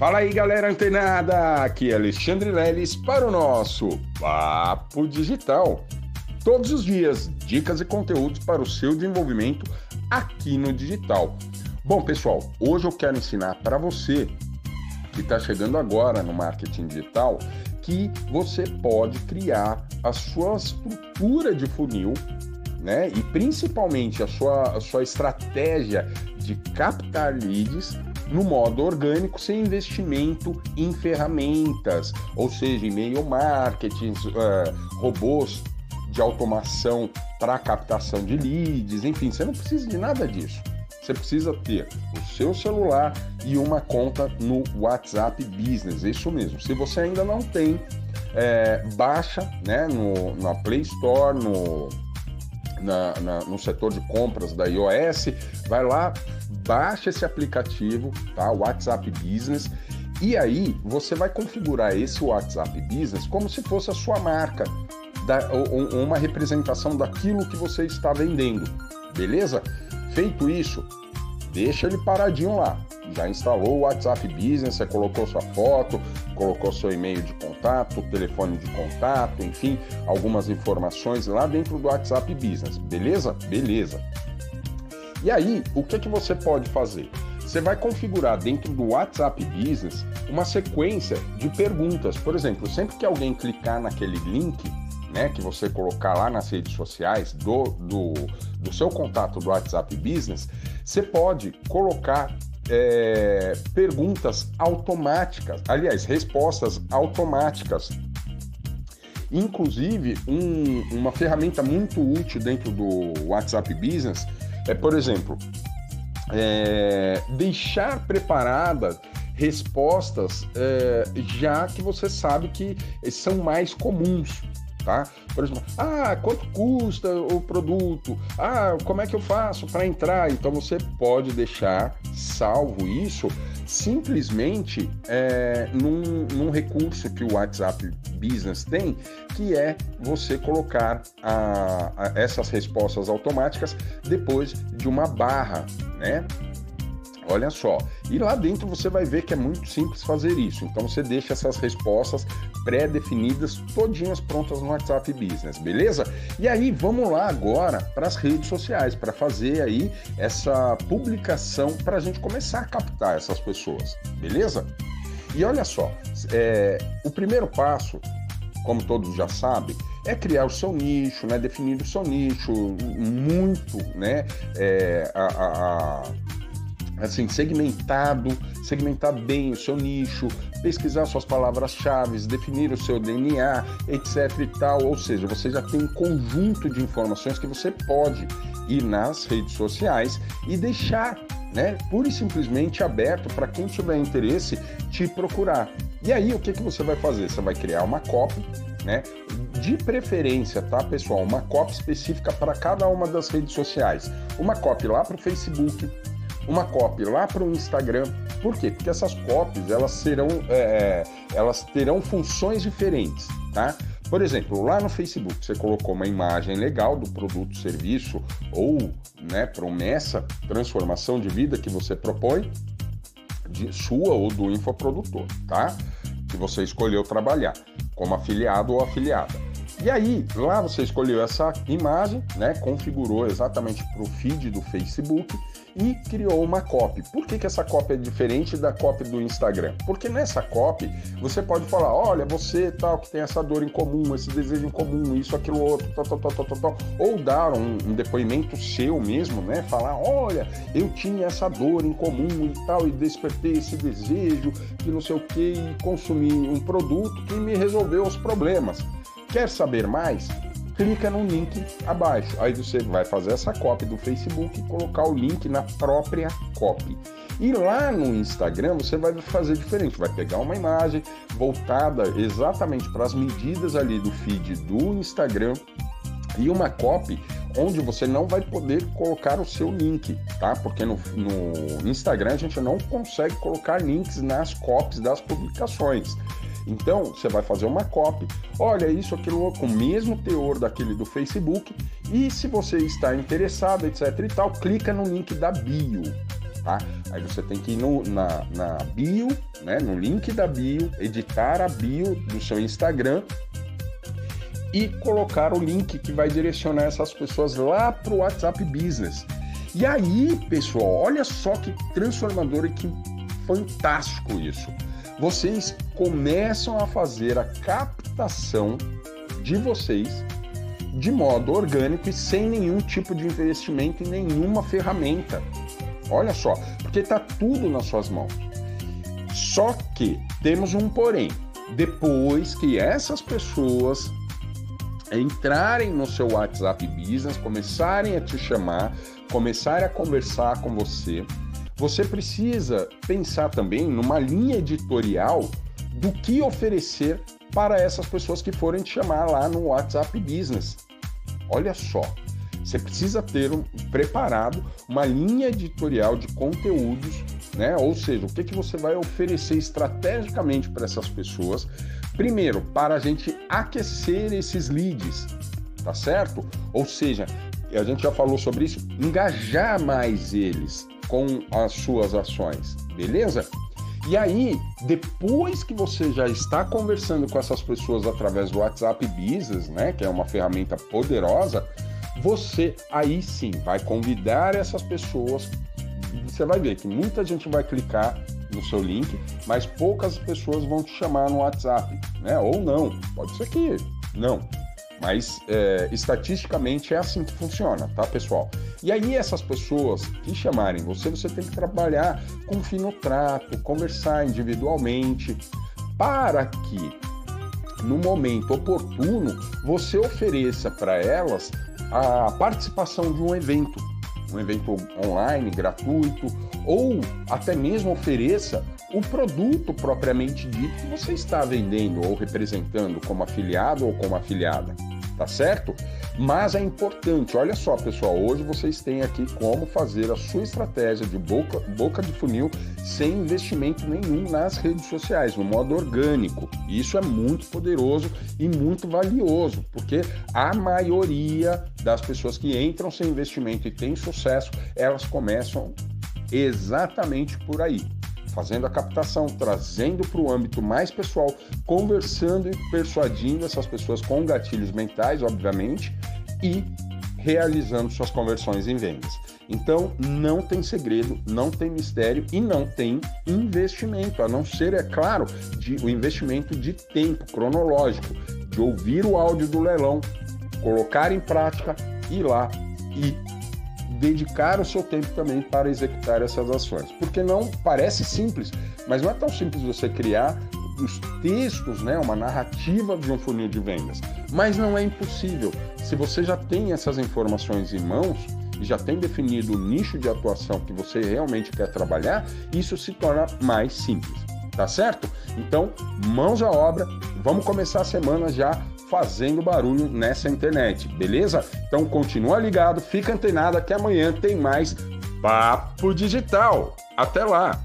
Fala aí, galera antenada! Aqui é Alexandre Leles para o nosso Papo Digital. Todos os dias, dicas e conteúdos para o seu desenvolvimento aqui no digital. Bom, pessoal, hoje eu quero ensinar para você que está chegando agora no marketing digital que você pode criar a sua estrutura de funil né? E principalmente a sua, a sua estratégia de captar leads no modo orgânico, sem investimento em ferramentas, ou seja, e-mail marketing, uh, robôs de automação para captação de leads, enfim, você não precisa de nada disso. Você precisa ter o seu celular e uma conta no WhatsApp Business, isso mesmo. Se você ainda não tem, é, baixa né, no, na Play Store, no na, na, no setor de compras da iOS, vai lá, baixa esse aplicativo, tá? WhatsApp Business. E aí você vai configurar esse WhatsApp Business como se fosse a sua marca, da, uma representação daquilo que você está vendendo, beleza? Feito isso, deixa ele paradinho lá. Já instalou o WhatsApp Business, você colocou sua foto, colocou seu e-mail de contato, telefone de contato, enfim, algumas informações lá dentro do WhatsApp Business, beleza? Beleza. E aí, o que, que você pode fazer? Você vai configurar dentro do WhatsApp Business uma sequência de perguntas. Por exemplo, sempre que alguém clicar naquele link, né, que você colocar lá nas redes sociais do, do, do seu contato do WhatsApp Business, você pode colocar é, perguntas automáticas, aliás, respostas automáticas. Inclusive, um, uma ferramenta muito útil dentro do WhatsApp Business é, por exemplo, é, deixar preparadas respostas é, já que você sabe que são mais comuns tá? Por exemplo, ah, quanto custa o produto? Ah, como é que eu faço para entrar? Então você pode deixar salvo isso simplesmente é, num, num, recurso que o WhatsApp Business tem, que é você colocar a, a essas respostas automáticas depois de uma barra, né? Olha só. E lá dentro você vai ver que é muito simples fazer isso. Então você deixa essas respostas pré-definidas, todinhas prontas no WhatsApp Business, beleza? E aí vamos lá agora para as redes sociais para fazer aí essa publicação para a gente começar a captar essas pessoas, beleza? E olha só, é, o primeiro passo, como todos já sabem, é criar o seu nicho, né? Definir o seu nicho muito, né? É, a, a, a assim, segmentado, segmentar bem o seu nicho, pesquisar suas palavras-chave, definir o seu DNA, etc e tal. Ou seja, você já tem um conjunto de informações que você pode ir nas redes sociais e deixar, né, pura e simplesmente aberto para quem tiver interesse te procurar. E aí, o que, que você vai fazer? Você vai criar uma copy, né? De preferência, tá, pessoal? Uma copy específica para cada uma das redes sociais. Uma copy lá para o Facebook, uma copy lá para o Instagram. Por quê? Porque essas copies elas serão, é, é, elas terão funções diferentes, tá? Por exemplo, lá no Facebook você colocou uma imagem legal do produto, serviço ou né, promessa, transformação de vida que você propõe, de sua ou do infoprodutor, tá? Que você escolheu trabalhar como afiliado ou afiliada. E aí, lá você escolheu essa imagem, né? Configurou exatamente para o feed do Facebook e criou uma copy. Por que, que essa copy é diferente da copy do Instagram? Porque nessa copy você pode falar, olha, você tal que tem essa dor em comum, esse desejo em comum, isso, aquilo, outro, tal, tal, tal, tal, tal, ou dar um, um depoimento seu mesmo, né? Falar, olha, eu tinha essa dor em comum e tal, e despertei esse desejo, que não sei o que, e consumi um produto que me resolveu os problemas. Quer saber mais? clica no link abaixo. Aí você vai fazer essa cópia do Facebook e colocar o link na própria copy. E lá no Instagram você vai fazer diferente, vai pegar uma imagem voltada exatamente para as medidas ali do feed do Instagram e uma copy onde você não vai poder colocar o seu link, tá? Porque no, no Instagram a gente não consegue colocar links nas copies das publicações. Então, você vai fazer uma copy, olha isso, aquilo, com o mesmo teor daquele do Facebook, e se você está interessado, etc e tal, clica no link da bio. tá? Aí você tem que ir no, na, na bio, né, no link da bio, editar a bio do seu Instagram e colocar o link que vai direcionar essas pessoas lá para o WhatsApp Business. E aí, pessoal, olha só que transformador e que fantástico isso. Vocês começam a fazer a captação de vocês de modo orgânico e sem nenhum tipo de investimento em nenhuma ferramenta. Olha só, porque está tudo nas suas mãos. Só que temos um porém. Depois que essas pessoas entrarem no seu WhatsApp Business, começarem a te chamar, começarem a conversar com você, você precisa pensar também numa linha editorial do que oferecer para essas pessoas que forem te chamar lá no WhatsApp Business. Olha só, você precisa ter um, preparado uma linha editorial de conteúdos, né? Ou seja, o que, que você vai oferecer estrategicamente para essas pessoas. Primeiro, para a gente aquecer esses leads, tá certo? Ou seja, a gente já falou sobre isso, engajar mais eles com as suas ações, beleza? E aí, depois que você já está conversando com essas pessoas através do WhatsApp Business, né, que é uma ferramenta poderosa, você aí sim vai convidar essas pessoas. Você vai ver que muita gente vai clicar no seu link, mas poucas pessoas vão te chamar no WhatsApp, né? Ou não, pode ser que não. Mas é, estatisticamente é assim que funciona, tá, pessoal? E aí, essas pessoas que chamarem você, você tem que trabalhar com fino trato, conversar individualmente, para que no momento oportuno você ofereça para elas a participação de um evento, um evento online, gratuito, ou até mesmo ofereça o produto propriamente dito que você está vendendo ou representando como afiliado ou como afiliada tá certo? Mas é importante, olha só, pessoal, hoje vocês têm aqui como fazer a sua estratégia de boca, boca de funil sem investimento nenhum nas redes sociais, no modo orgânico. Isso é muito poderoso e muito valioso, porque a maioria das pessoas que entram sem investimento e têm sucesso, elas começam exatamente por aí fazendo a captação, trazendo para o âmbito mais pessoal, conversando e persuadindo essas pessoas com gatilhos mentais, obviamente, e realizando suas conversões em vendas. Então, não tem segredo, não tem mistério e não tem investimento, a não ser, é claro, de, o investimento de tempo cronológico, de ouvir o áudio do leilão, colocar em prática, ir lá e dedicar o seu tempo também para executar essas ações. Porque não parece simples, mas não é tão simples você criar os textos, né, uma narrativa de um funil de vendas. Mas não é impossível. Se você já tem essas informações em mãos e já tem definido o nicho de atuação que você realmente quer trabalhar, isso se torna mais simples. Tá certo? Então, mãos à obra, vamos começar a semana já fazendo barulho nessa internet, beleza? Então continua ligado, fica antenado que amanhã tem mais Papo Digital. Até lá!